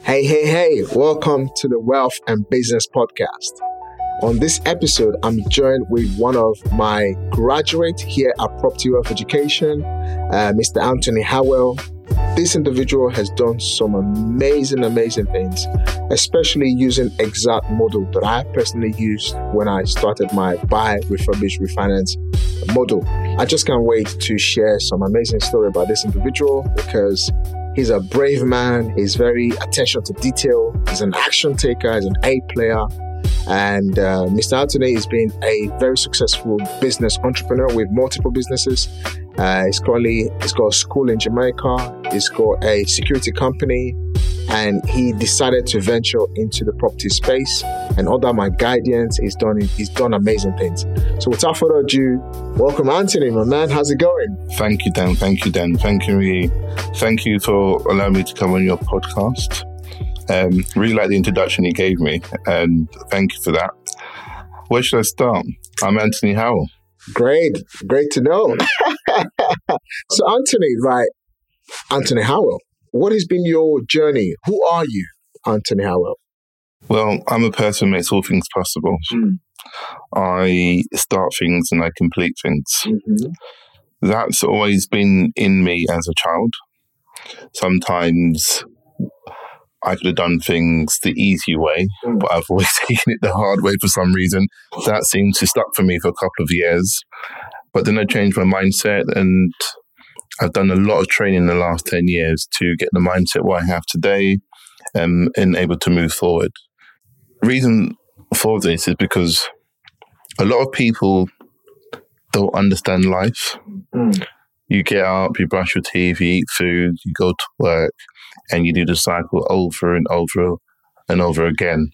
Hey, hey, hey, welcome to the Wealth and Business Podcast. On this episode, I'm joined with one of my graduates here at Property Wealth Education, uh, Mr. Anthony Howell. This individual has done some amazing, amazing things, especially using exact model that I personally used when I started my buy, refurbish, refinance model. I just can't wait to share some amazing story about this individual because He's a brave man. He's very attention to detail. He's an action taker. He's an A player. And uh, Mr. Anthony has been a very successful business entrepreneur with multiple businesses. Uh, he's currently he's got a school in Jamaica. He's got a security company, and he decided to venture into the property space. And under my guidance, he's done he's done amazing things. So without further ado, welcome Anthony, my man. How's it going? Thank you, Dan. Thank you, Dan. Thank you, Thank you for allowing me to come on your podcast. Um, really like the introduction you gave me, and thank you for that. Where should I start? I'm Anthony Howell. Great, great to know. so, Anthony, right? Anthony Howell, what has been your journey? Who are you, Anthony Howell? Well, I'm a person who makes all things possible. Mm. I start things and I complete things. Mm-hmm. That's always been in me as a child. Sometimes I could have done things the easy way, mm. but I've always taken it the hard way for some reason. That seems to stuck for me for a couple of years. But then I changed my mindset and I've done a lot of training in the last 10 years to get the mindset what I have today um, and able to move forward. Reason for this is because a lot of people don't understand life. Mm. You get up, you brush your teeth, you eat food, you go to work, and you do the cycle over and over and over again.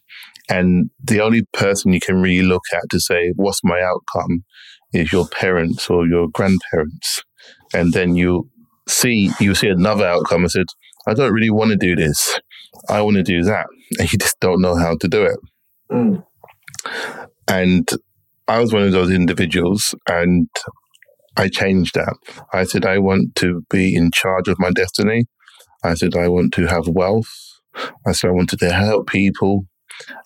And the only person you can really look at to say, what's my outcome, is your parents or your grandparents. And then you see, you see another outcome and said, I don't really want to do this. I want to do that. And you just don't know how to do it. Mm. And I was one of those individuals and I changed that. I said, I want to be in charge of my destiny. I said, I want to have wealth. I said, I wanted to help people.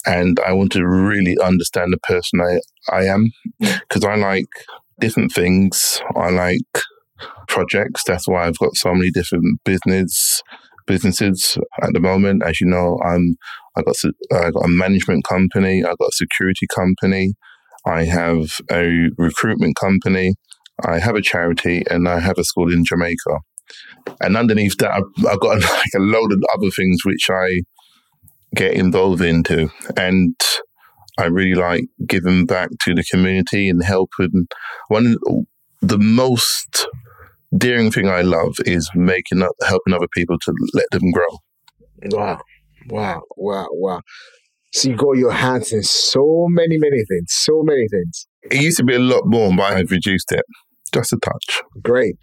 And I want to really understand the person I, I am because I like different things. I like projects. That's why I've got so many different business businesses at the moment. As you know, I'm I got I got a management company. I got a security company. I have a recruitment company. I have a charity, and I have a school in Jamaica. And underneath that, I've, I've got like a load of other things which I get involved into. And I really like giving back to the community and helping. One the most daring thing I love is making up, helping other people to let them grow. Wow, wow, wow, wow. So you got your hands in so many, many things, so many things. It used to be a lot more, but I've reduced it just a touch. Great.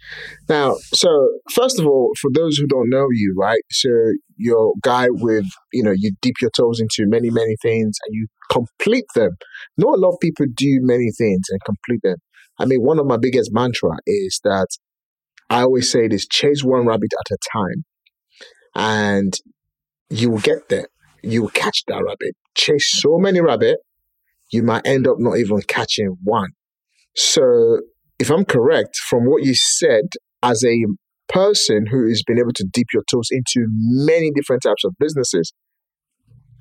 Now, so first of all, for those who don't know you, right? So you're a guy with, you know, you dip your toes into many, many things and you complete them. Not a lot of people do many things and complete them. I mean, one of my biggest mantra is that I always say this chase one rabbit at a time and you will get there. You will catch that rabbit. Chase so many rabbit, you might end up not even catching one. So if I'm correct, from what you said, as a person who has been able to dip your toes into many different types of businesses,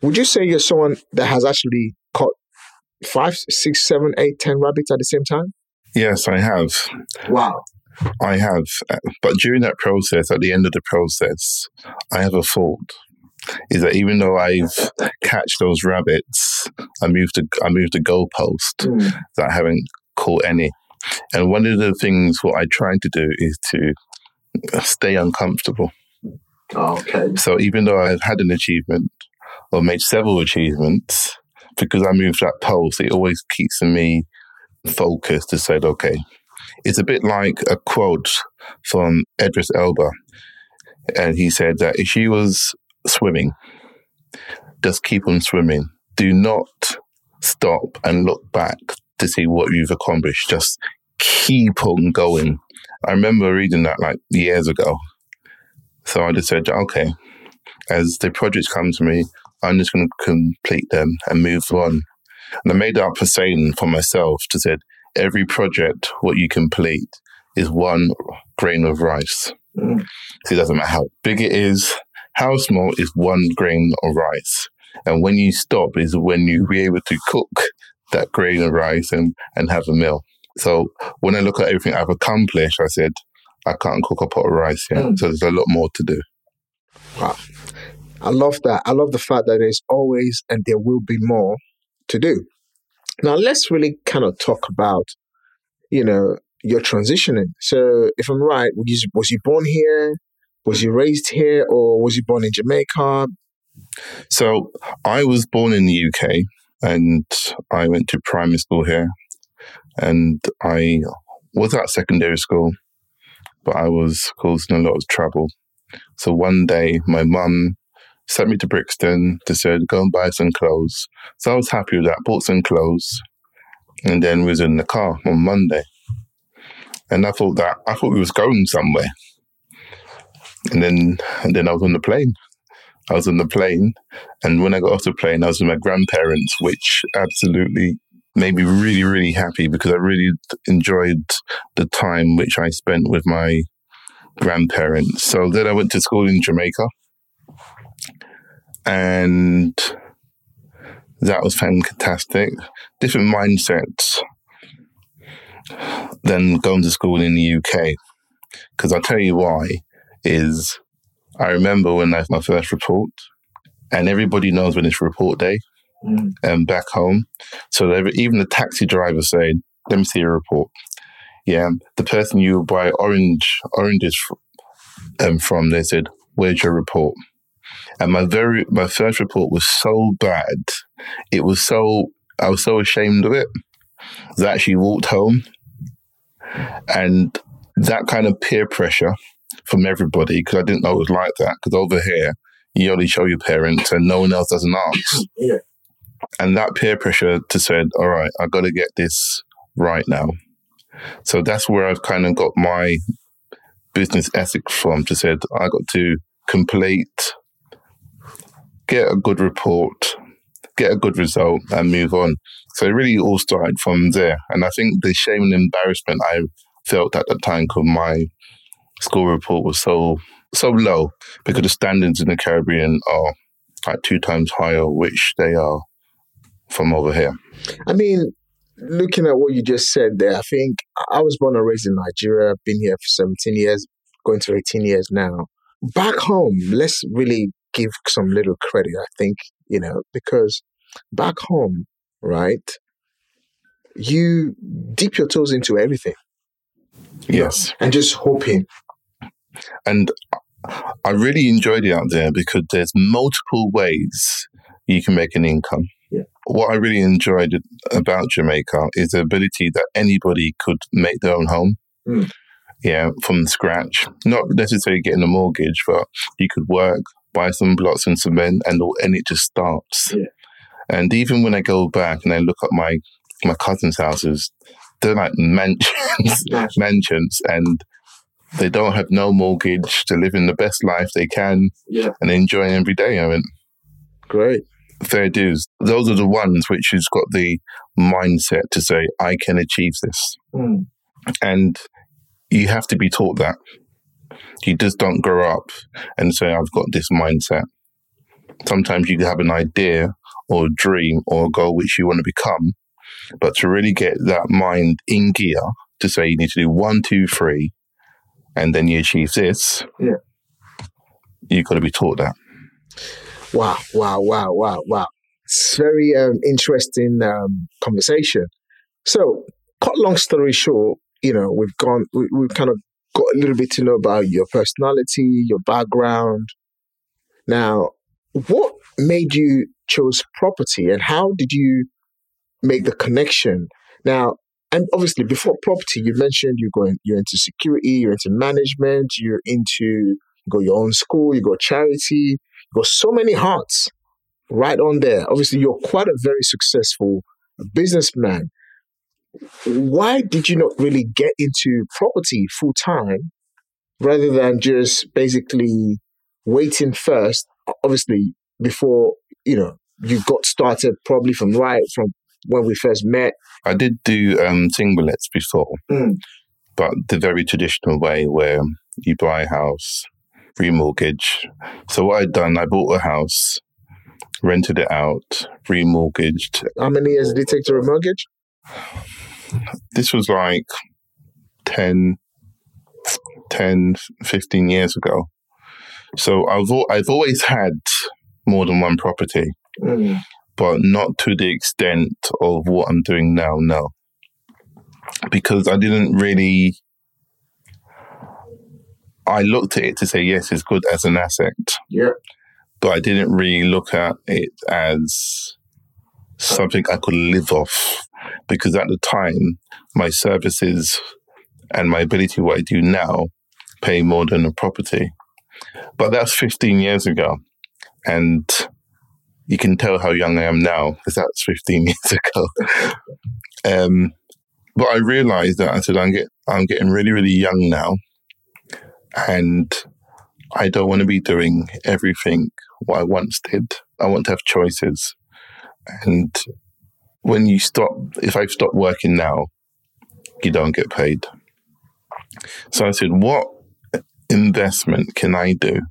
would you say you're someone that has actually caught five, six, seven, eight, ten rabbits at the same time? Yes, I have. Wow. I have. But during that process, at the end of the process, I have a fault. Is that even though I've catch those rabbits, I moved the I moved the goalpost mm. that I haven't caught any. And one of the things what I try to do is to stay uncomfortable. okay. So even though I've had an achievement or made several achievements, because I moved that post, it always keeps me focused to say, okay, it's a bit like a quote from Idris Elba. And he said that if she was swimming, just keep on swimming. Do not stop and look back to see what you've accomplished. Just keep on going. I remember reading that like years ago. So I just said, okay, As the projects come to me, I'm just going to complete them and move on. And I made up a saying for myself to say, every project, what you complete is one grain of rice. Mm. So it doesn't matter how big it is, how small is one grain of rice. And when you stop is when you be able to cook that grain of rice and, and have a meal. So when I look at everything I've accomplished, I said, I can't cook a pot of rice yet. Mm. So there's a lot more to do. Wow. I love that. I love the fact that there's always and there will be more to do. Now let's really kind of talk about, you know, your transitioning. So if I'm right, was you, was you born here? Was you raised here or was you born in Jamaica? So I was born in the UK and I went to primary school here and I was at secondary school, but I was causing a lot of trouble. So one day my mum sent me to Brixton to say, go and buy some clothes. So I was happy with that, bought some clothes and then was in the car on Monday. And I thought that, I thought we was going somewhere. And then, and then I was on the plane. I was on the plane, and when I got off the plane, I was with my grandparents, which absolutely made me really, really happy because I really enjoyed the time which I spent with my grandparents. So then I went to school in Jamaica, and that was fantastic. Different mindsets than going to school in the UK. Because I'll tell you why is I remember when I had my first report, and everybody knows when it's report day mm. and back home. So even the taxi driver said, "Let me see your report." Yeah, the person you buy orange oranges um, from, they said, "Where's your report?" And my very my first report was so bad, it was so I was so ashamed of it that I actually walked home, and that kind of peer pressure from everybody because I didn't know it was like that. Because over here, you only show your parents and no one else doesn't ask. yeah. And that peer pressure to said, all right, I got to get this right now. So that's where I've kind of got my business ethics from to said, I got to complete, get a good report, get a good result and move on. So it really all started from there. And I think the shame and embarrassment I felt at the time because my school report was so so low because the standards in the Caribbean are like two times higher, which they are from over here. I mean, looking at what you just said there, I think I was born and raised in Nigeria, been here for 17 years, going to 18 years now. Back home, let's really give some little credit, I think, you know, because back home, right, you dip your toes into everything. Yes. Know, and just hoping and I really enjoyed it out there because there's multiple ways you can make an income. Yeah. What I really enjoyed about Jamaica is the ability that anybody could make their own home. Mm. Yeah, from scratch. Not necessarily getting a mortgage, but you could work, buy some blocks and cement, and and it just starts. Yeah. And even when I go back and I look at my my cousins' houses, they're like mansions, mansions, and they don't have no mortgage to live in the best life they can yeah. and enjoy every day I mean, Great. Fair dues. Those are the ones which has got the mindset to say, I can achieve this. Mm. And you have to be taught that. You just don't grow up and say, I've got this mindset. Sometimes you have an idea or a dream or a goal which you want to become, but to really get that mind in gear to say you need to do one, two, three, and then you achieve this, yeah. you've got to be taught that. Wow, wow, wow, wow, wow. It's very um, interesting um, conversation. So, cut long story short, you know, we've gone, we, we've kind of got a little bit to know about your personality, your background. Now, what made you choose property and how did you make the connection? Now, and obviously before property, you mentioned you're going, you're into security, you're into management, you're into you got your own school, you got charity, you got so many hearts right on there. Obviously, you're quite a very successful businessman. Why did you not really get into property full time rather than just basically waiting first obviously before you know you got started, probably from right from when we first met. I did do um, single lets before, Mm. but the very traditional way where you buy a house, remortgage. So what I'd done, I bought a house, rented it out, remortgaged. How many years did it take to remortgage? This was like 10, 10 15 years ago. So I've al- I've always had more than one property, Mm. but not to the extent of what I'm doing now. No, because I didn't really. I looked at it to say yes, it's good as an asset, Yeah. but I didn't really look at it as something I could live off because at the time my services and my ability what I do now pay more than a property. But that's 15 years ago. And you can tell how young I am now because that's 15 years ago. um, but I realized that I said, I'm, get, I'm getting really, really young now. And I don't want to be doing everything what I once did. I want to have choices. And when you stop, if I stop working now, you don't get paid. So I said, what investment can I do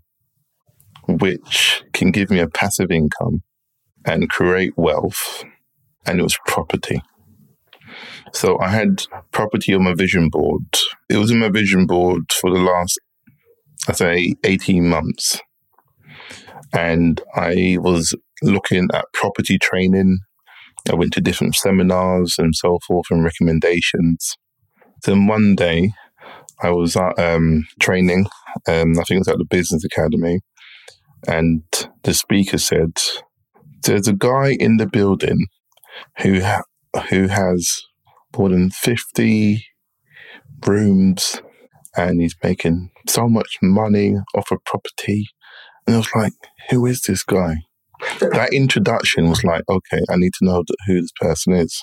which can give me a passive income and create wealth? And it was property. So I had property on my vision board. It was in my vision board for the last, I say, 18 months. And I was looking at property training. I went to different seminars and so forth and recommendations. Then one day I was at um, training, um, I think it was at the Business Academy, and the speaker said, There's a guy in the building who, ha- who has more than 50 rooms and he's making so much money off a property. And I was like, Who is this guy? that introduction was like, okay, I need to know who this person is.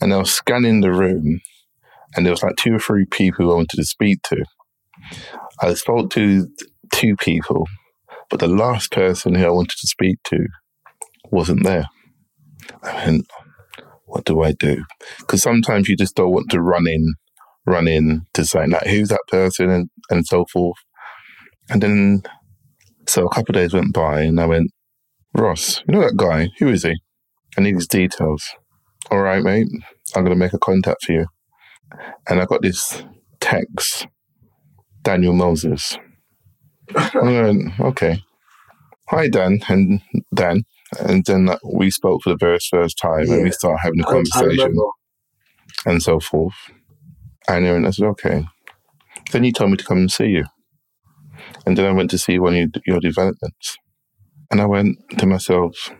And I was scanning the room, and there was like two or three people I wanted to speak to. I spoke to two people, but the last person who I wanted to speak to wasn't there. I went, what do I do? Because sometimes you just don't want to run in, run in to say, like, who's that person and, and so forth. And then, so a couple of days went by, and I went, Ross, you know that guy? Who is he? I need his details. All right, mate. I'm going to make a contact for you. And I got this text, Daniel Moses. Went, okay. Hi, Dan. And Dan. And then we spoke for the very first time and we Yeah. started having a conversation and so forth. And then I said, okay. Then you told me to come and see you. And then I went to see one of your- your developments. And I went to myself,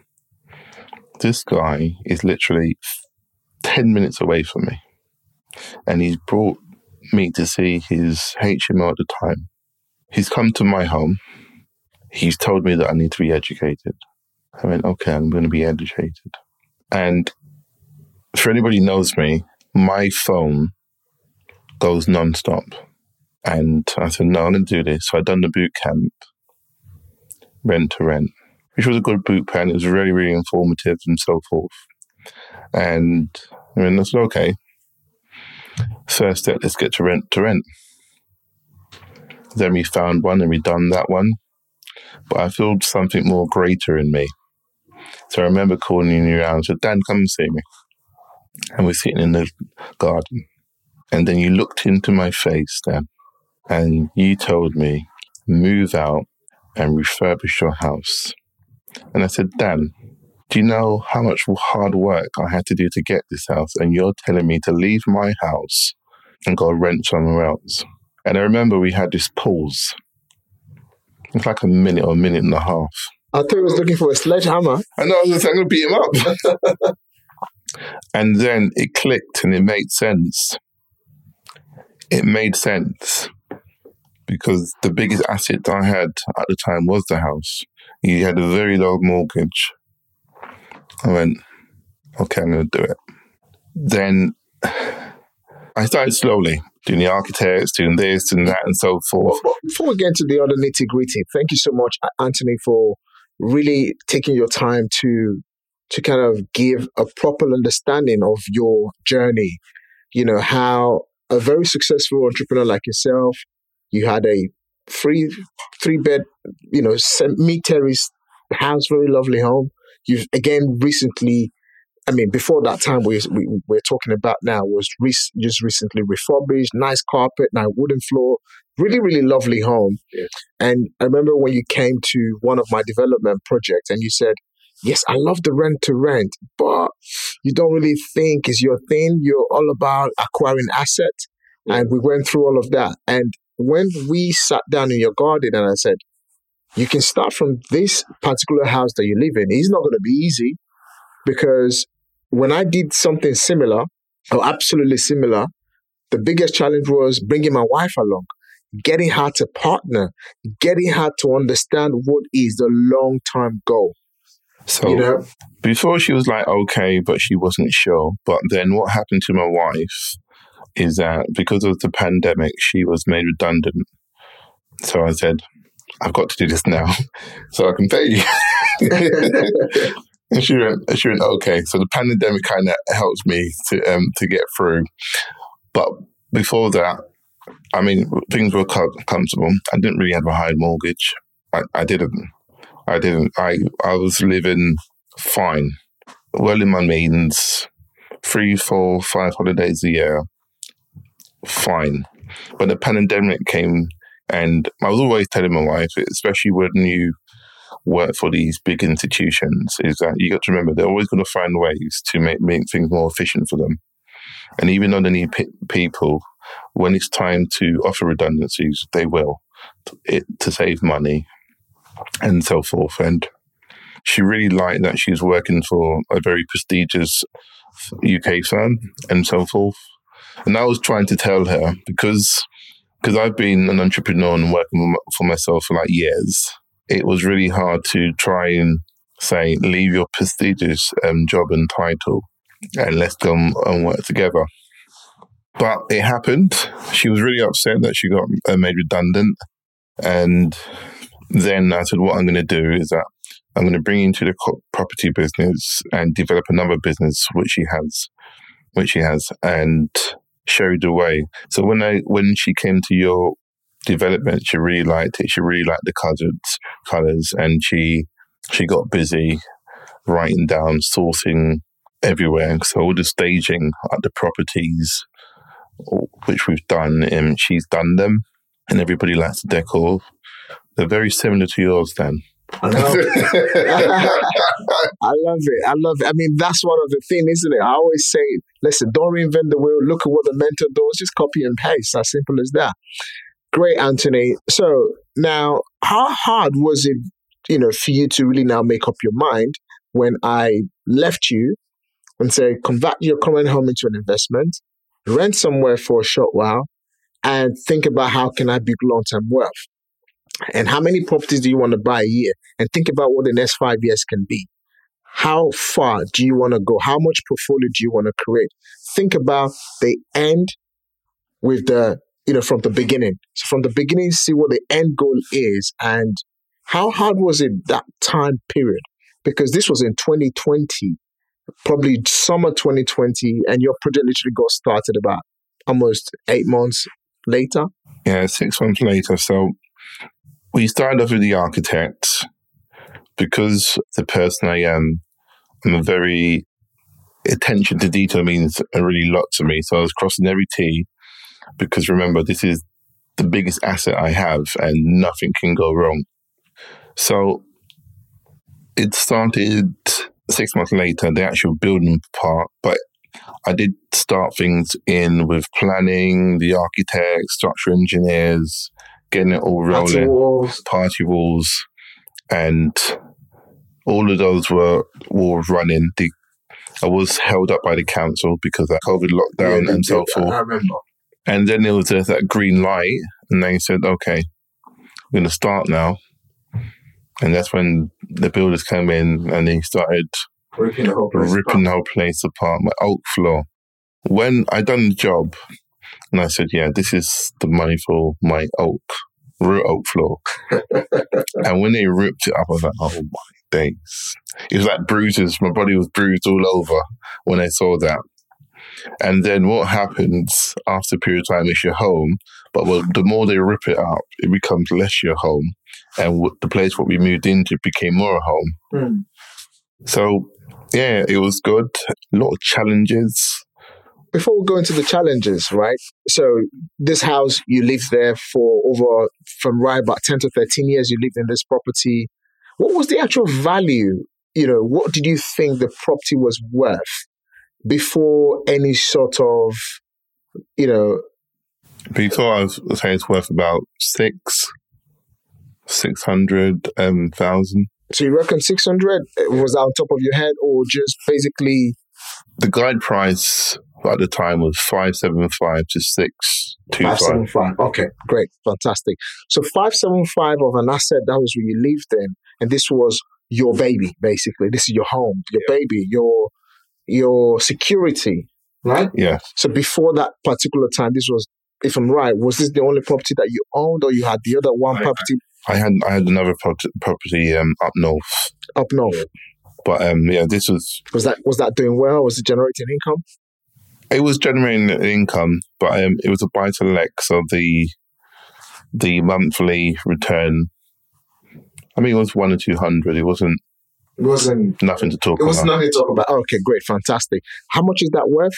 this guy is literally 10 minutes away from me. And he's brought me to see his HMO at the time. He's come to my home. He's told me that I need to be educated. I went, okay, I'm going to be educated. And for anybody who knows me, my phone goes non-stop. And I said, no, I'm going to do this. So I done the boot camp, rent to rent, which was a good boot camp. It was really, really informative and so forth. And I mean, said, okay, first step, let's get to rent to rent. Then we found one and we done that one. But I feel something more greater in me. So I remember calling you around and said, Dan, come and see me. And we're sitting in the garden. And then you looked into my face, Dan, and you told me, move out and refurbish your house. And I said, Dan, do you know how much hard work I had to do to get this house? And you're telling me to leave my house and go rent somewhere else. And I remember we had this pause. It's like a minute or a minute and a half. I thought he was looking for a sledgehammer. I know, I was going to beat him up. and then it clicked and it made sense. It made sense because the biggest asset I had at the time was the house. You had a very low mortgage. I went, okay, I'm going to do it. Then I started slowly doing the architects, doing this and that, and so forth. Before we get into the other nitty gritty, thank you so much, Anthony, for really taking your time to to kind of give a proper understanding of your journey. You know how a very successful entrepreneur like yourself, you had a three three bed, you know, semi terrace house, very lovely home. You've again recently I mean, before that time we, we we're talking about now was re- just recently refurbished, nice carpet, now wooden floor, really really lovely home. And I remember when you came to one of my development projects, and you said, "Yes, I love the rent to rent, but you don't really think is your thing. You're all about acquiring assets." And we went through all of that. And when we sat down in your garden, and I said, "You can start from this particular house that you live in. It's not going to be easy." Because when I did something similar, or absolutely similar, the biggest challenge was bringing my wife along, getting her to partner, getting her to understand what is the long term goal. So you know? before she was like, okay, but she wasn't sure. But then what happened to my wife is that because of the pandemic, she was made redundant. So I said, I've got to do this now so I can pay you. And she went, she went, okay. So the pandemic kind of helps me to um, to get through. But before that, I mean, things were comfortable. I didn't really have a high mortgage. I, I didn't. I didn't. I I was living fine, well in my means, three, four, five holidays a year, fine. But the pandemic came, and I was always telling my wife, especially when you work for these big institutions is that you got to remember they're always going to find ways to make, make things more efficient for them. And even though they need p- people, when it's time to offer redundancies, they will it, to save money and so forth. And she really liked that she was working for a very prestigious uh, UK firm and so forth. And I was trying to tell her because because I've been an entrepreneur and working for myself for like years it was really hard to try and say, leave your prestigious um, job and title and let's go and work together. But it happened. She was really upset that she got uh, made redundant. And then I said, what I'm going to do is that I'm going to bring into the property business and develop another business, which she has, which she has, and show the way. So when I when she came to your development. She really liked it. She really liked the colors, colors, and she she got busy writing down, sourcing everywhere. So all the staging at the properties, which we've done, and she's done them, and everybody likes the decor. They're very similar to yours, then. I love it. I love it. I mean, that's one of the things, isn't it? I always say, listen, don't reinvent the wheel. Look at what the mentor does. Just copy and paste. As simple as that. Great, Anthony. So now, how hard was it, you know, for you to really now make up your mind when I left you and say, convert your current home into an investment, rent somewhere for a short while, and think about how can I build long-term wealth? And how many properties do you want to buy a year? And think about what the next five years can be. How far do you want to go? How much portfolio do you want to create? Think about the end with the you know, from the beginning. So from the beginning, see what the end goal is and how hard was it that time period? Because this was in 2020, probably summer 2020, and your project literally got started about almost eight months later. Yeah, six months later. So we started off with the architect because the person I am, I'm a very attention to detail means a really lot to me. So I was crossing every T because remember, this is the biggest asset I have and nothing can go wrong. So it started six months later, the actual building part, but I did start things in with planning, the architects, structural engineers, getting it all rolling, party walls, party walls and all of those were were running. The I was held up by the council because of COVID lockdown yeah, and so forth. I remember. And then there was that green light, and they said, okay, we're going to start now. And that's when the builders came in and they started ripping the whole place, ripping apart. The whole place apart my oak floor. when I done the job, and I said, "Yeah, this is the money for my oak, real oak floor." and when they ripped it up, I was like, "Oh my days!" It was like bruises. My body was bruised all over when I saw that. And then what happens after a period of time is your home, but well, the more they rip it up, it becomes less your home. And the place what we moved into became more a home. Mm. So, yeah, it was good. A lot of challenges. Before we go into the challenges, right? So, this house, you lived there for over, from right about 10 to 13 years, you lived in this property. What was the actual value? You know, what did you think the property was worth before any sort of, you know, Before I was saying it's worth about six, six hundred um, thousand. so you reckon 600 was that on top of your head or just basically The guide price at the time was five seven five to six two five. 575. Okay, great, fantastic. So 575 of an asset that was where you lived in, and this was your baby, basically. This is your home, your baby, your your security, right? Yeah, So before that particular time, this was, if I'm right, was this the only property that you owned, or you had the other one I- property I had I had another prop- property um, up north, up north? but um, yeah, this was Was that was that doing well? Was it generating income? It was generating an income, but um, it was a buy to let, so the the monthly return. I mean, it was one or two hundred. It wasn't It wasn't. nothing to talk It was about. nothing to talk about. Okay, great, fantastic. How much is that worth?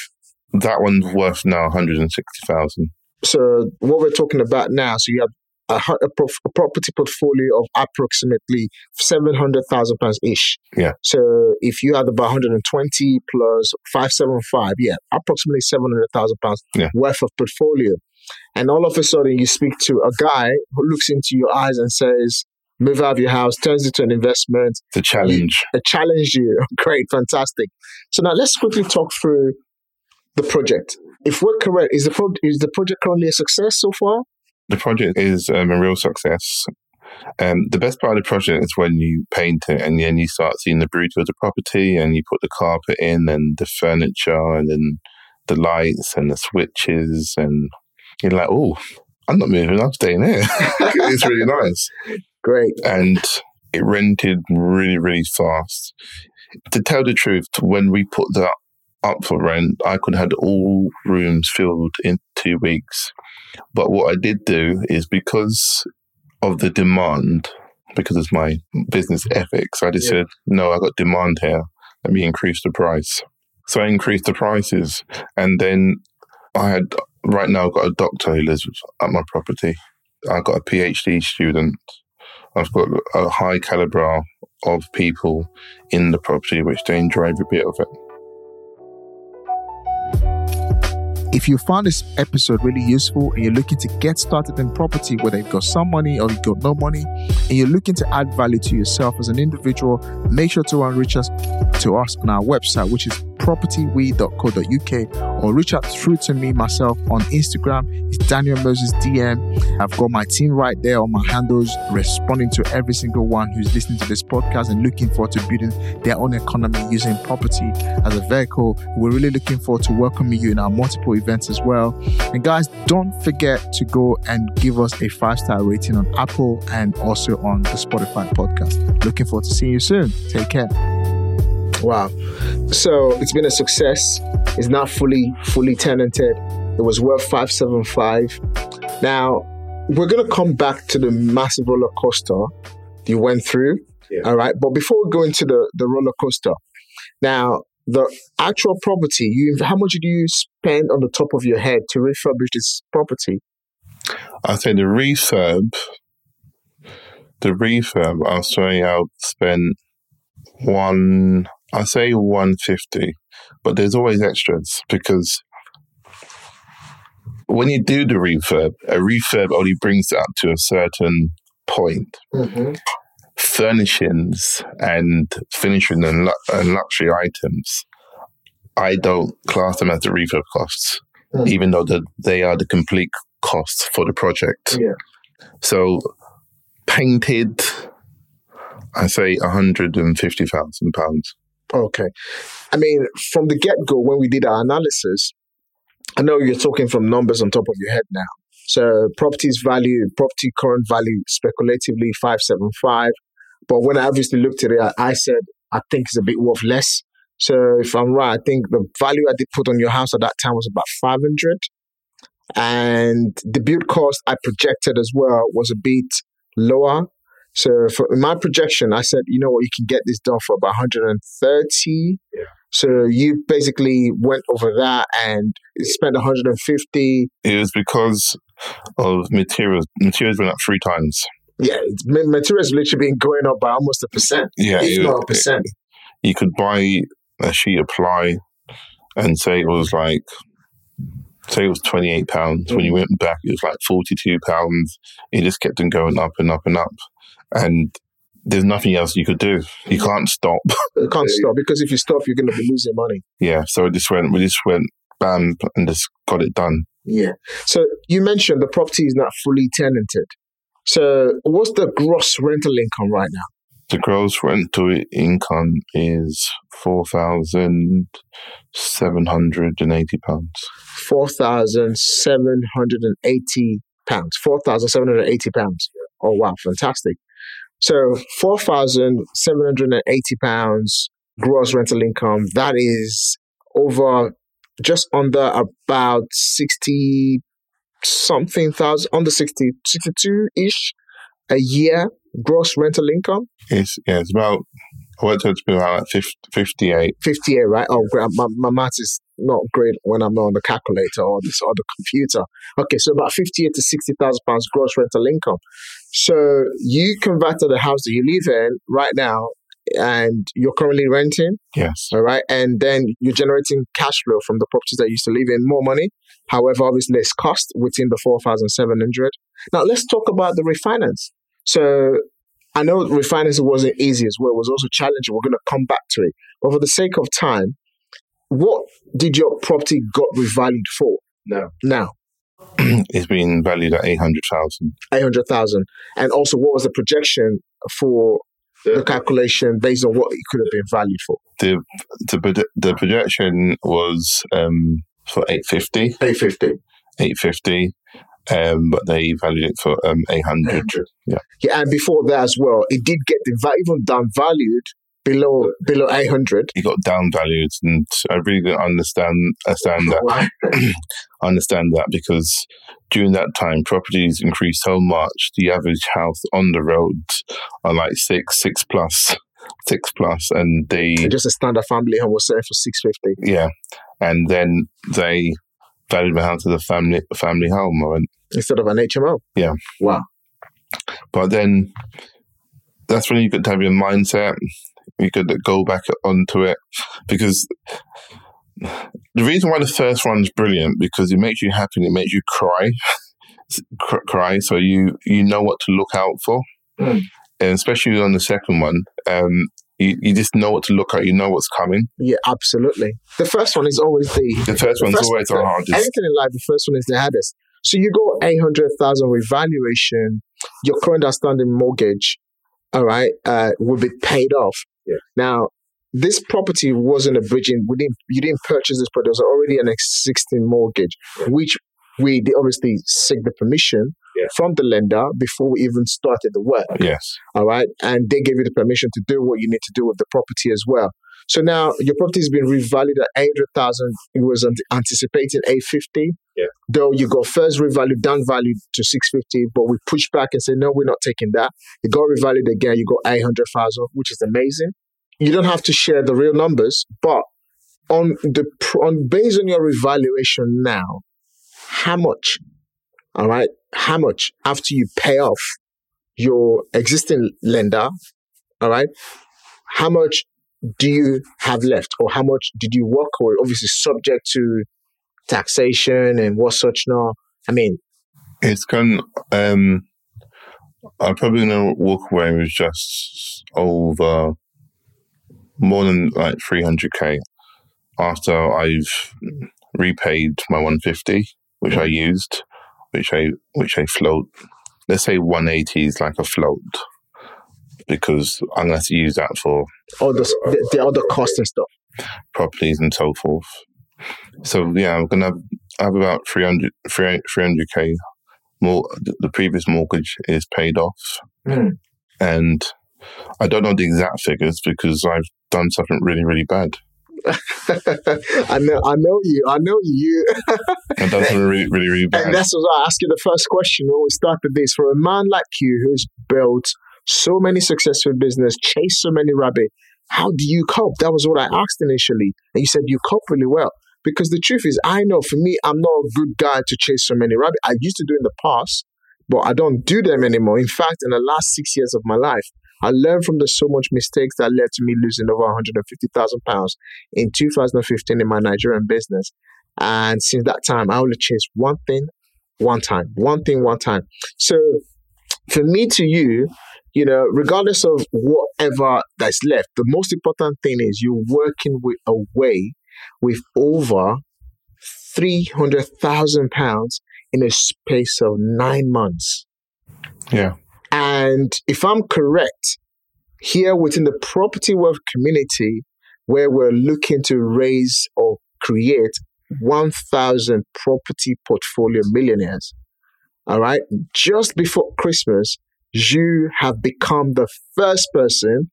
That one's worth now one hundred and sixty thousand. So what we're talking about now, so you have a, a, prof- a property portfolio of approximately seven hundred thousand pounds ish. Yeah. So if you had about one hundred and twenty plus five seven five, yeah, approximately seven hundred thousand pounds Yeah. worth of portfolio, and all of a sudden you speak to a guy who looks into your eyes and says, "Move out of your house," turns it to an investment, The challenge. a challenge you. Great, fantastic. So now let's quickly talk through the project. If we're correct, is the pro- is the project currently a success so far? The project is um, a real success. Um, the best part of the project is when you paint it and then you start seeing the beauty of the property and you put the carpet in and the furniture and then the lights and the switches and you're like, oh, I'm not moving, I'm staying here. it's really nice. Great. And it rented really, really fast. To tell the truth, when we put that up for rent, I could have had all rooms filled in two weeks. But what I did do is because of the demand, because of my business ethics, I just Yeah. said, no, I got demand here. Let me increase the price. So I increased the prices. And then I had, right now, I've got a doctor who lives at my property. I've got a PhD student. I've got a high caliber of people in the property, which they enjoy every bit of it. If you found this episode really useful and you're looking to get started in property, whether you've got some money or you've got no money, and you're looking to add value to yourself as an individual, make sure to reach us to us on our website, which is propertywe.co.uk, or reach out through to me myself on Instagram. It's Daniel Moses DM. I've got my team right there on my handles, responding to every single one who's listening to this podcast and looking forward to building their own economy using property as a vehicle. We're really looking forward to welcoming you in our multiple events as well. And guys, don't forget to go and give us a five star rating on Apple and also on the Spotify podcast. Looking forward to seeing you soon. Take care. Wow. So it's been a success. It's not fully, fully tenanted. It was worth 575. Now, we're going to come back to the massive roller coaster you went through. Yeah. All right. But before we go into the, the roller coaster, now, the actual property, you how much did you spend on the top of your head to refurbish this property? I say the refurb, the refurb, I'll say I'll spend one, I say 150, but there's always extras because when you do the refurb, a refurb only brings it up to a certain point. Mm-hmm. Furnishings and finishing and, lu- and luxury items, I don't class them as the refurb costs, Mm. even though the, they are the complete costs for the project. Yeah. So painted, I say hundred and fifty thousand pounds. Okay. I mean, from the get go, when we did our analysis, I know you're talking from numbers on top of your head now. So properties value, property current value speculatively 575. But when I obviously looked at it, I, I said, I think it's a bit worth less. So if I'm right, I think the value I did put on your house at that time was about 500. And the build cost I projected as well was a bit lower. So for my projection, I said, you know what, you can get this done for about 130. Yeah. So you basically went over that and spent 150. It was because of materials. Materials went up three times. Yeah, materials literally been going up by almost a percent, Yeah, if it- not a percent. you could buy a sheet of ply and say it was like say it was 28 pounds. When you mm. went back it was like 42 pounds. It just kept on going up and up and up. And there's nothing else you could do. You mm. can't stop. You can't stop because if you stop, you're going to be losing money. yeah so it just went we just went bam and just got it done. Yeah. So you mentioned the property is not fully tenanted. So what's the gross rental income right now? the gross rental income is 4,780 pounds Four thousand seven hundred and eighty pounds. Four thousand seven hundred eighty pounds. Oh wow, fantastic! So four thousand seven hundred and eighty pounds gross rental income. That is over just under about sixty something thousand, under 60, 62 ish a year gross rental income. it's yeah it's about I worked out to be about 50, 58 58, right? Oh, great. My, my math is not great when I'm not on the calculator or this or the computer. Okay, so about 58 to 60,000 pounds gross rental income. So you converted the house that you live in right now and you're currently renting, yes all right? And then you're generating cash flow from the properties that you used to live in, more money. However, obviously, less cost within the 4,700. Now, let's talk about the refinance. So I know refinance wasn't easy as well. It was also challenging. We're going to come back to it. But for the sake of time, what did your property got revalued for? No. Now, it's been valued at 800,000 800,000. And also, what was the projection for the calculation based on what it could have been valued for? the the the projection was um for 850 850. 850 um but they valued it for um 800 yeah Yeah, and before that as well, it did get the even down valued below below 800. it got downvalued and i really understand understand that understand that because during that time properties increased so much the average house on the road are like six six plus six plus and they Just a standard family home was selling for 650. yeah and then they valued my house as a family family home I went, instead of an HMO. Yeah. Wow. But then that's when you got to have your mindset. You to go back onto it because the reason why the first one's brilliant because it makes you happy and it makes you cry, cry. So you you know what to look out for, Mm. and especially on the second one, um, you, you just know what to look at. You know what's coming. Yeah, absolutely. The first one is always the The first one's first always the hardest. Anything in life, the first one is the hardest. So you go 800,000 revaluation, your current outstanding mortgage, all right, uh, will be paid off. Yeah. Now, this property wasn't a bridging, we didn't, you didn't purchase this, but there was already an existing mortgage, which we obviously seek the permission Yeah. from the lender before we even started the work. Yes. All right. And they gave you the permission to do what you need to do with the property as well. So now your property has been revalued at 800,000. It was ant- anticipating 850. Yeah. Though you got first revalued, down valued to 650, but we pushed back and said, no, we're not taking that. It got revalued again. You got 800,000, which is amazing. You don't have to share the real numbers, but on the on based on your revaluation now, how much? All right, how much after you pay off your existing lender, all right, how much do you have left, or how much did you work with? Obviously, subject to taxation and what such. Now, I mean, It's going. Um, I'm probably gonna walk away with just over more than like 300k after I've repaid my 150, which I used, which I which I float. Let's say 180 is like a float because I'm gonna have to use that for all the the, the other costs and stuff. properties and so forth. So yeah, I'm gonna have, have about 300 300k more. The previous mortgage is paid off, Mm. and I don't know the exact figures because I've done something really really bad. I know, I know you. I know you. I've done something really really really and that's what I ask you the first question when we started this. For a man like you who's built so many successful business, chased so many rabbits, how do you cope? That was what I asked initially. And you said you cope really well. Because the truth is, I know for me, I'm not a good guy to chase so many rabbits. I used to do in the past, but I don't do them anymore. In fact, in the last six years of my life, I learned from the so much mistakes that led to me losing over 150,000 pounds in 2015 in my Nigerian business. And since that time, I only chase one thing, one time, one thing, one time. So for me to you, you know, regardless of whatever that's left, the most important thing is you're working with away with over three hundred thousand pounds in a space of nine months. yeah, And if I'm correct, here within the property wealth community, where we're looking to raise or create 1,000 property portfolio millionaires, all right, just before Christmas, you have become the first person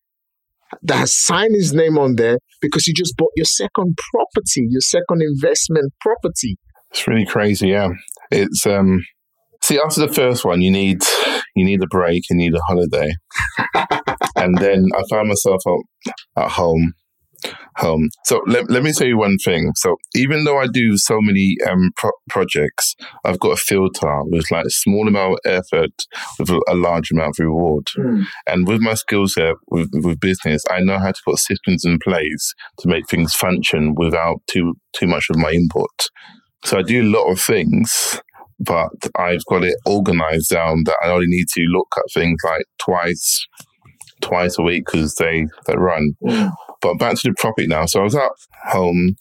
that has signed his name on there because you just bought your second property, your second investment property. it's really crazy. Yeah, it's um. See, after the first one, you need you need a break, you need a holiday, and then I found myself at, at home, home. So let, let me tell you one thing. So even though I do so many um pro- projects, I've got a filter with like a small amount of effort with a, large amount of reward. Hmm. And with my skill set with, with business, I know how to put systems in place to make things function without too too much of my input. So I do a lot of things, but I've got it organized down that I only need to look at things like twice twice a week because they they run. Hmm. But back to the property now. So I was at home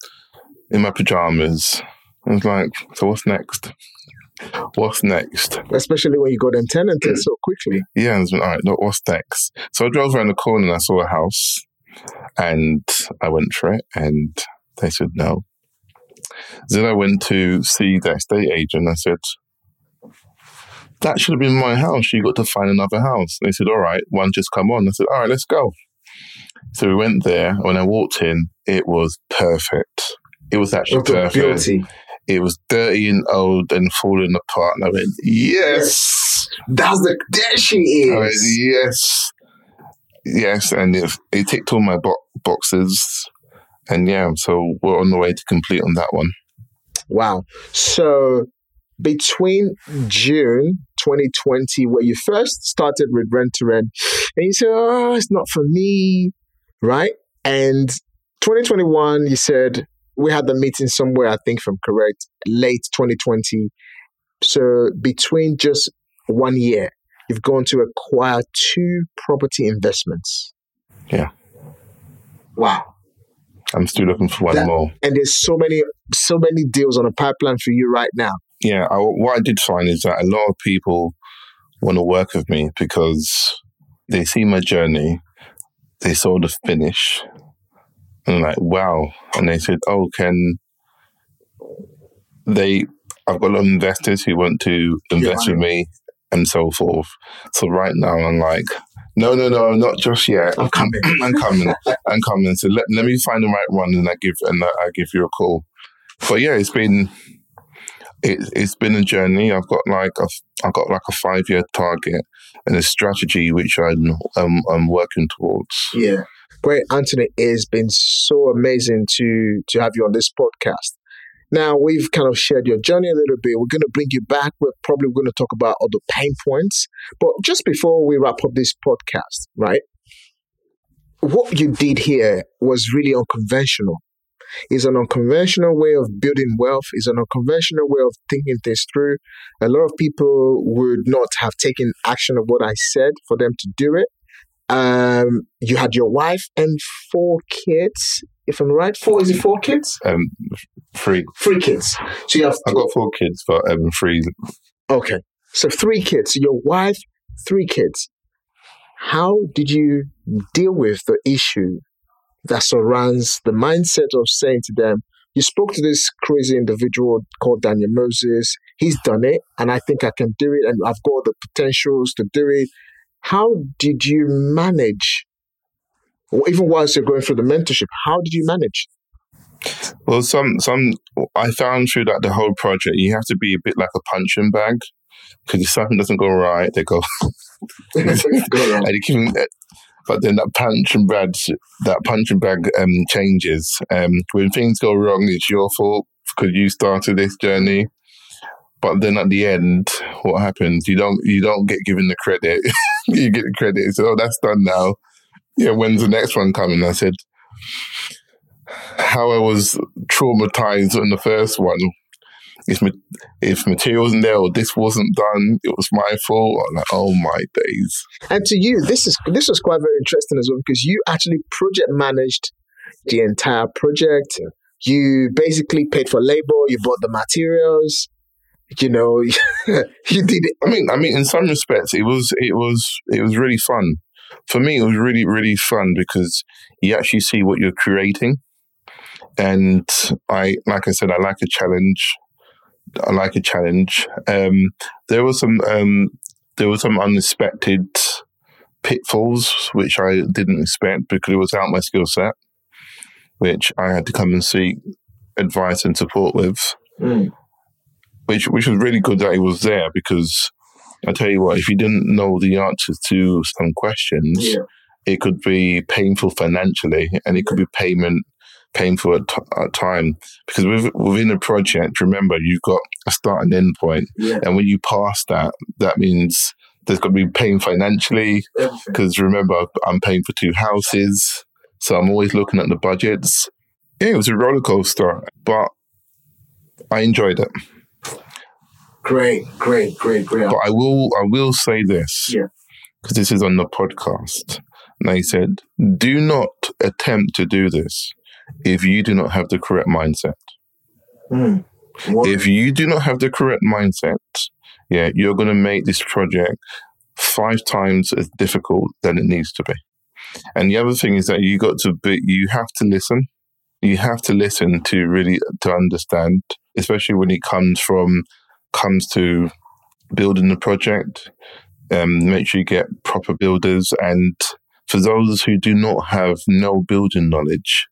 in my pajamas. I was like, so what's next? What's next? Especially when you got them tenanted so quickly. Yeah, I was like, all right, look, what's next? So I drove around the corner and I saw a house and I went for it and they said no. Then I went to see the estate agent. I said, that should have been my house. You got to find another house. They said, all right, one just come on. I said, all right, let's go. So we went there. When I walked in, it was perfect. It was actually Of perfect. beauty. It was dirty and old and falling apart. And I went, yes. That's the there she I went, is. yes. Yes. And it, it ticked all my bo- boxes. And yeah, so we're on the way to complete on that one. Wow. So between June 2020, where you first started with rent to rent, and you said, "Oh, it's not for me," right? And 2021, you said we had the meeting somewhere. I think, from correct, late 2020. So between just one year, you've gone to acquire two property investments. Yeah. Wow. I'm still looking for one That- more. And there's so many, so many deals on the pipeline for you right now. Yeah, I, what I did find is that a lot of people want to work with me because they see my journey, they saw the finish, and like, wow. And they said, oh, can they? I've got investors who want to invest Yeah. with me and so forth. So right now I'm like, no, no, no, not just yet. I'm coming. I'm coming. I'm coming. So let, let me find the right one and I give and I give you a call. But yeah, it's been it, it's been a journey. I've got like a I've got like a five year target and a strategy which I'm um, I'm working towards. Yeah. Great, Anthony. It's been so amazing to to have you on this podcast. Now we've kind of shared your journey a little bit. We're going to bring you back. We're probably going to talk about other pain points. But just before we wrap up this podcast, right? What you did here was really unconventional. It's an unconventional way of building wealth. It's an unconventional way of thinking things through. A lot of people would not have taken action of what I said for them to do it. Um, you had your wife and four kids, if I'm right. Four is it four kids? Um, three. Three kids. So you have I've got four kids, but um, three. okay. So three kids. So your wife, three kids. How did you deal with the issue that surrounds the mindset of saying to them, you spoke to this crazy individual called Daniel Moses. He's done it, and I think I can do it, and I've got the potentials to do it. How did you manage, or even whilst you're going through the mentorship, how did you manage? Well, some some I found through that the whole project, you have to be a bit like a punching bag because if something doesn't go right, they go. and you can, but then that punching bag, that punching bag um, changes. Um, when things go wrong, it's your fault because you started this journey. But then at the end, what happens? You don't you don't get given the credit. you get the credit. So oh, that's done now. Yeah, when's the next one coming? I said, how I was traumatized on the first one. If if material wasn't there or this wasn't done, it was my fault. I'm like, oh my days. And to you, this is this was quite very interesting as well because you actually project managed the entire project. You basically paid for labor. You bought the materials. You know, you did it. I mean, I mean, in some respects, it was it was it was really fun. For me, it was really really fun because you actually see what you're creating and I, like I said, I like a challenge. I like a challenge. Um, there was some, um, there were some unexpected pitfalls which I didn't expect because it was out my skill set, which I had to come and seek advice and support with. Mm. Which which was really good that it was there because I tell you what, if you didn't know the answers to some questions, yeah. it could be painful financially and it could be payment painful at, t- at time because with, within a project, remember you've got a start and end point, yeah. and when you pass that, that means there's got to be pain financially because remember I'm paying for two houses, so I'm always looking at the budgets. Yeah, it was a roller coaster, but I enjoyed it. Great, great, great, great. But I will, I will say this, yeah, because this is on the podcast. And they said, do not attempt to do this if you do not have the correct mindset. Mm. If you do not have the correct mindset, yeah, you're going to make this project five times as difficult than it needs to be. And the other thing is that you got to be, you have to listen. You have to listen to really to understand, especially when it comes from comes to building the project. Um, make sure you get proper builders, and for those who do not have no building knowledge,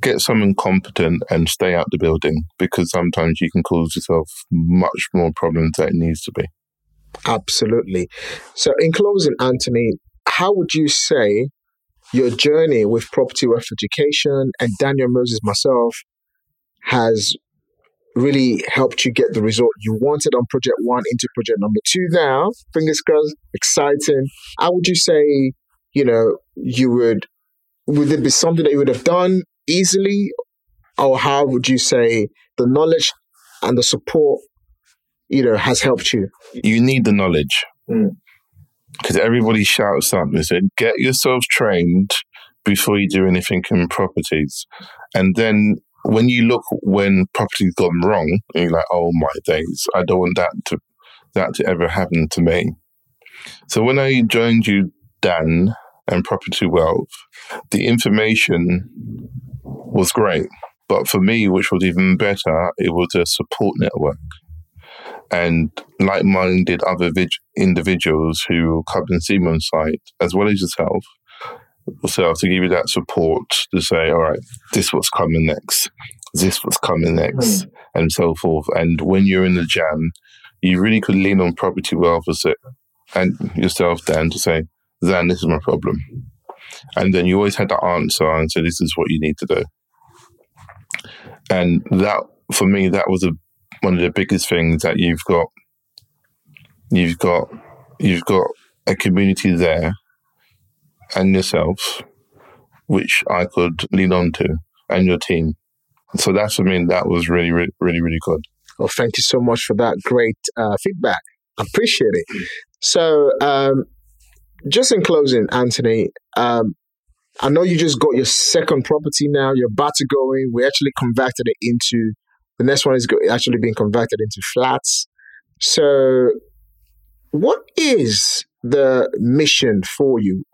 get someone competent and stay out the building because sometimes you can cause yourself much more problems than it needs to be. Absolutely. So, in closing, Anthony, how would you say your journey with Property Wealth Education and Daniel Moses myself has really helped you get the result you wanted on project one into project number two now? Fingers crossed, exciting. How would you say, you know, you would, would it be something that you would have done easily, or how would you say the knowledge and the support, you know, has helped you? You need the knowledge because mm. everybody shouts and said, "Get yourself trained before you do anything in properties," and then when you look when property's gone wrong, and you're like, "Oh my days, I don't want that to that to ever happen to me." So when I joined you, Dan, and Property Wealth, the information was great. But for me, which was even better, it was a support network and like minded other vid- individuals who come and see me on site, as well as yourself, so to give you that support to say, all right, this what's coming next, this what's coming next, mm. and so forth. And when you're in the jam, you really could lean on property wealth as it, and yourself, Dan, to say, Dan, this is my problem. And then you always had the answer and say, this is what you need to do. And that, for me, that was a, one of the biggest things that you've got. You've got, you've got a community there and yourself, which I could lean on to, and your team. So that's, I mean, that was really, really, really, really good. Well, thank you so much for that great uh, feedback. I appreciate it. So, um, just in closing, Anthony, um, I know you just got your second property now. You're about to go in. We actually converted it into the next one is actually being converted into flats. So, what is the mission for you?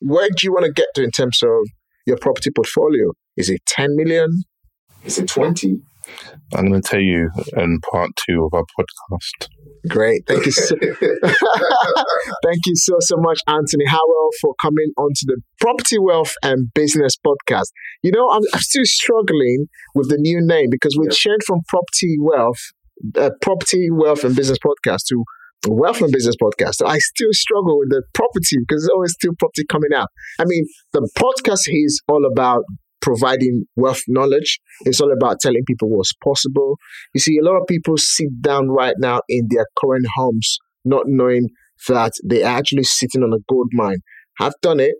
Where do you want to get to in terms of your property portfolio? Is it 10 million, Is it 20? I'm going to tell you in part two of our podcast. Great. Thank you. So, thank you so, so much, Anthony Howell, for coming onto the Property Wealth and Business podcast. You know, I'm, I'm still struggling with the new name because we yeah. changed from Property Wealth, uh, Property Wealth and Business podcast to Wealth and Business podcast. So I still struggle with the property because there's always still property coming out. I mean, the podcast is all about providing wealth knowledge. It's all about telling people what's possible. You see, a lot of people sit down right now in their current homes, not knowing that they're actually sitting on a gold mine. I've done it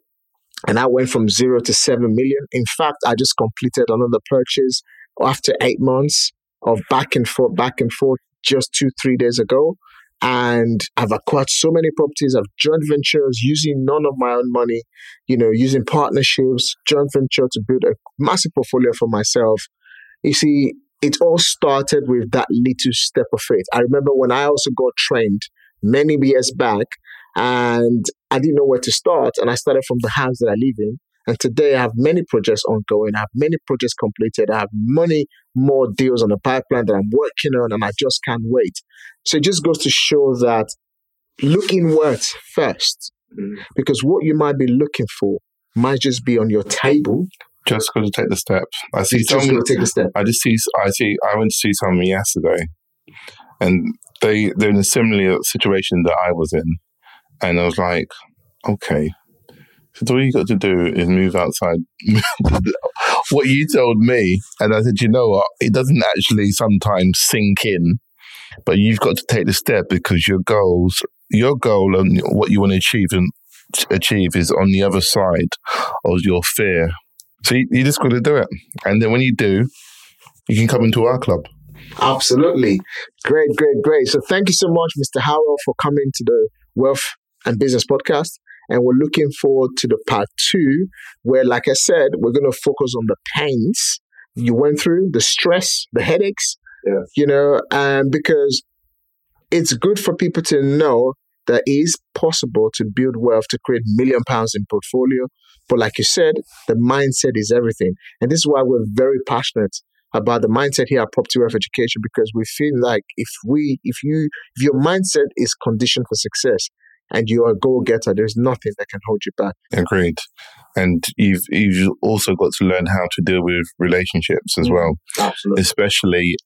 and I went from zero to seven million. In fact, I just completed another purchase after eight months of back and forth, back and forth just two, three days ago. And I've acquired so many properties. I've joint ventures using none of my own money, you know, using partnerships, joint venture to build a massive portfolio for myself. You see, it all started with that little step of faith. I remember when I also got trained many years back and I didn't know where to start. And I started from the house that I live in. And today I have many projects ongoing. I have many projects completed. I have many more deals on the pipeline that I'm working on, and I just can't wait. So it just goes to show that look inward first, mm. because what you might be looking for might just be on your table. Just got to take the step. I see just someone. take the step. I just see. I see. I went to see someone yesterday, and they they're in a similar situation that I was in, and I was like, okay, so all you got to do is move outside. what you told me, and I said, you know what? It doesn't actually sometimes sink in, but you've got to take the step because your goals, your goal, and what you want to achieve and achieve is on the other side of your fear. So you, you just got to do it, and then when you do, you can come into our club. Absolutely, great, great, great. So thank you so much, Mr. Howell, for coming to the Wealth and Business Podcast. And we're looking forward to the part two, where, like I said, we're going to focus on the pains you went through, the stress, the headaches, yeah. you know, and because it's good for people to know that it is possible to build wealth to create million pounds in portfolio. But like you said, the mindset is everything. And this is why we're very passionate about the mindset here at Property Wealth Education because we feel like if we, if you, if your mindset is conditioned for success, and you're a go getter, there's nothing that can hold you back. Agreed. And you've you've also got to learn how to deal with relationships as mm, well. Absolutely. Especially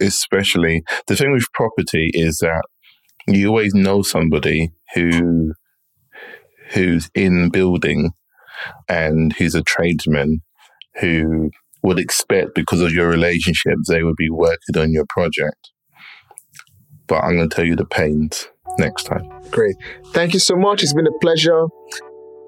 especially the thing with property is that you always know somebody who who's in building and who's a tradesman who would expect because of your relationships they would be working on your project. But I'm going to tell you the pains next time. Great. Thank you so much. It's been a pleasure.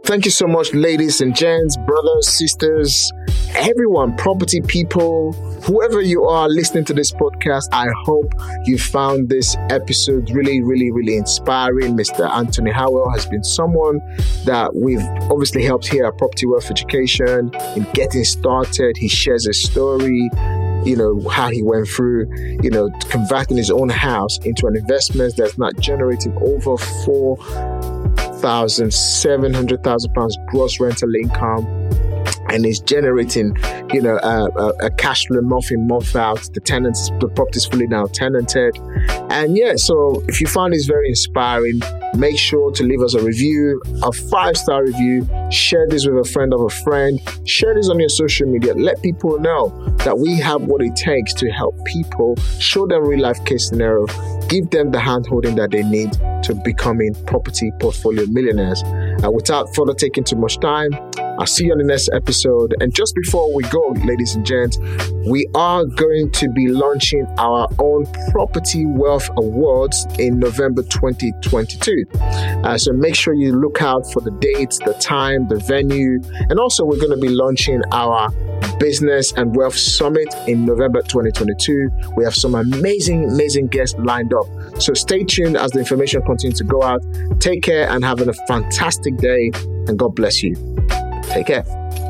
Thank you so much, ladies and gents, brothers, sisters, everyone, property people, whoever you are listening to this podcast. I hope you found this episode really, really, really inspiring. Mr. Anthony Howell has been someone that we've obviously helped here at Property Wealth Education in getting started. He shares a story you know, how he went through, you know, converting his own house into an investment that's not generating over four thousand, seven hundred thousand pounds gross rental income and is generating, you know, a, a, a, cash flow month in, month out. The tenants, the property is fully now tenanted. And yeah, so if you found this very inspiring, make sure to leave us a review, a five star review. Share this with a friend of a friend. Share this on your social media. Let people know that we have what it takes to help people, show them real life case scenario, give them the hand holding that they need to becoming property portfolio millionaires. And without further taking too much time, I'll see you on the next episode. And just before we go, ladies and gents, we are going to be launching our own Property Wealth Awards in November 2022. Uh, so make sure you look out for the dates, the time, the venue, and also we're going to be launching our Business and Wealth Summit in November 2022. We have some amazing, amazing guests lined up. So stay tuned as the information continues to go out. Take care and have a fantastic day, and God bless you. Take care.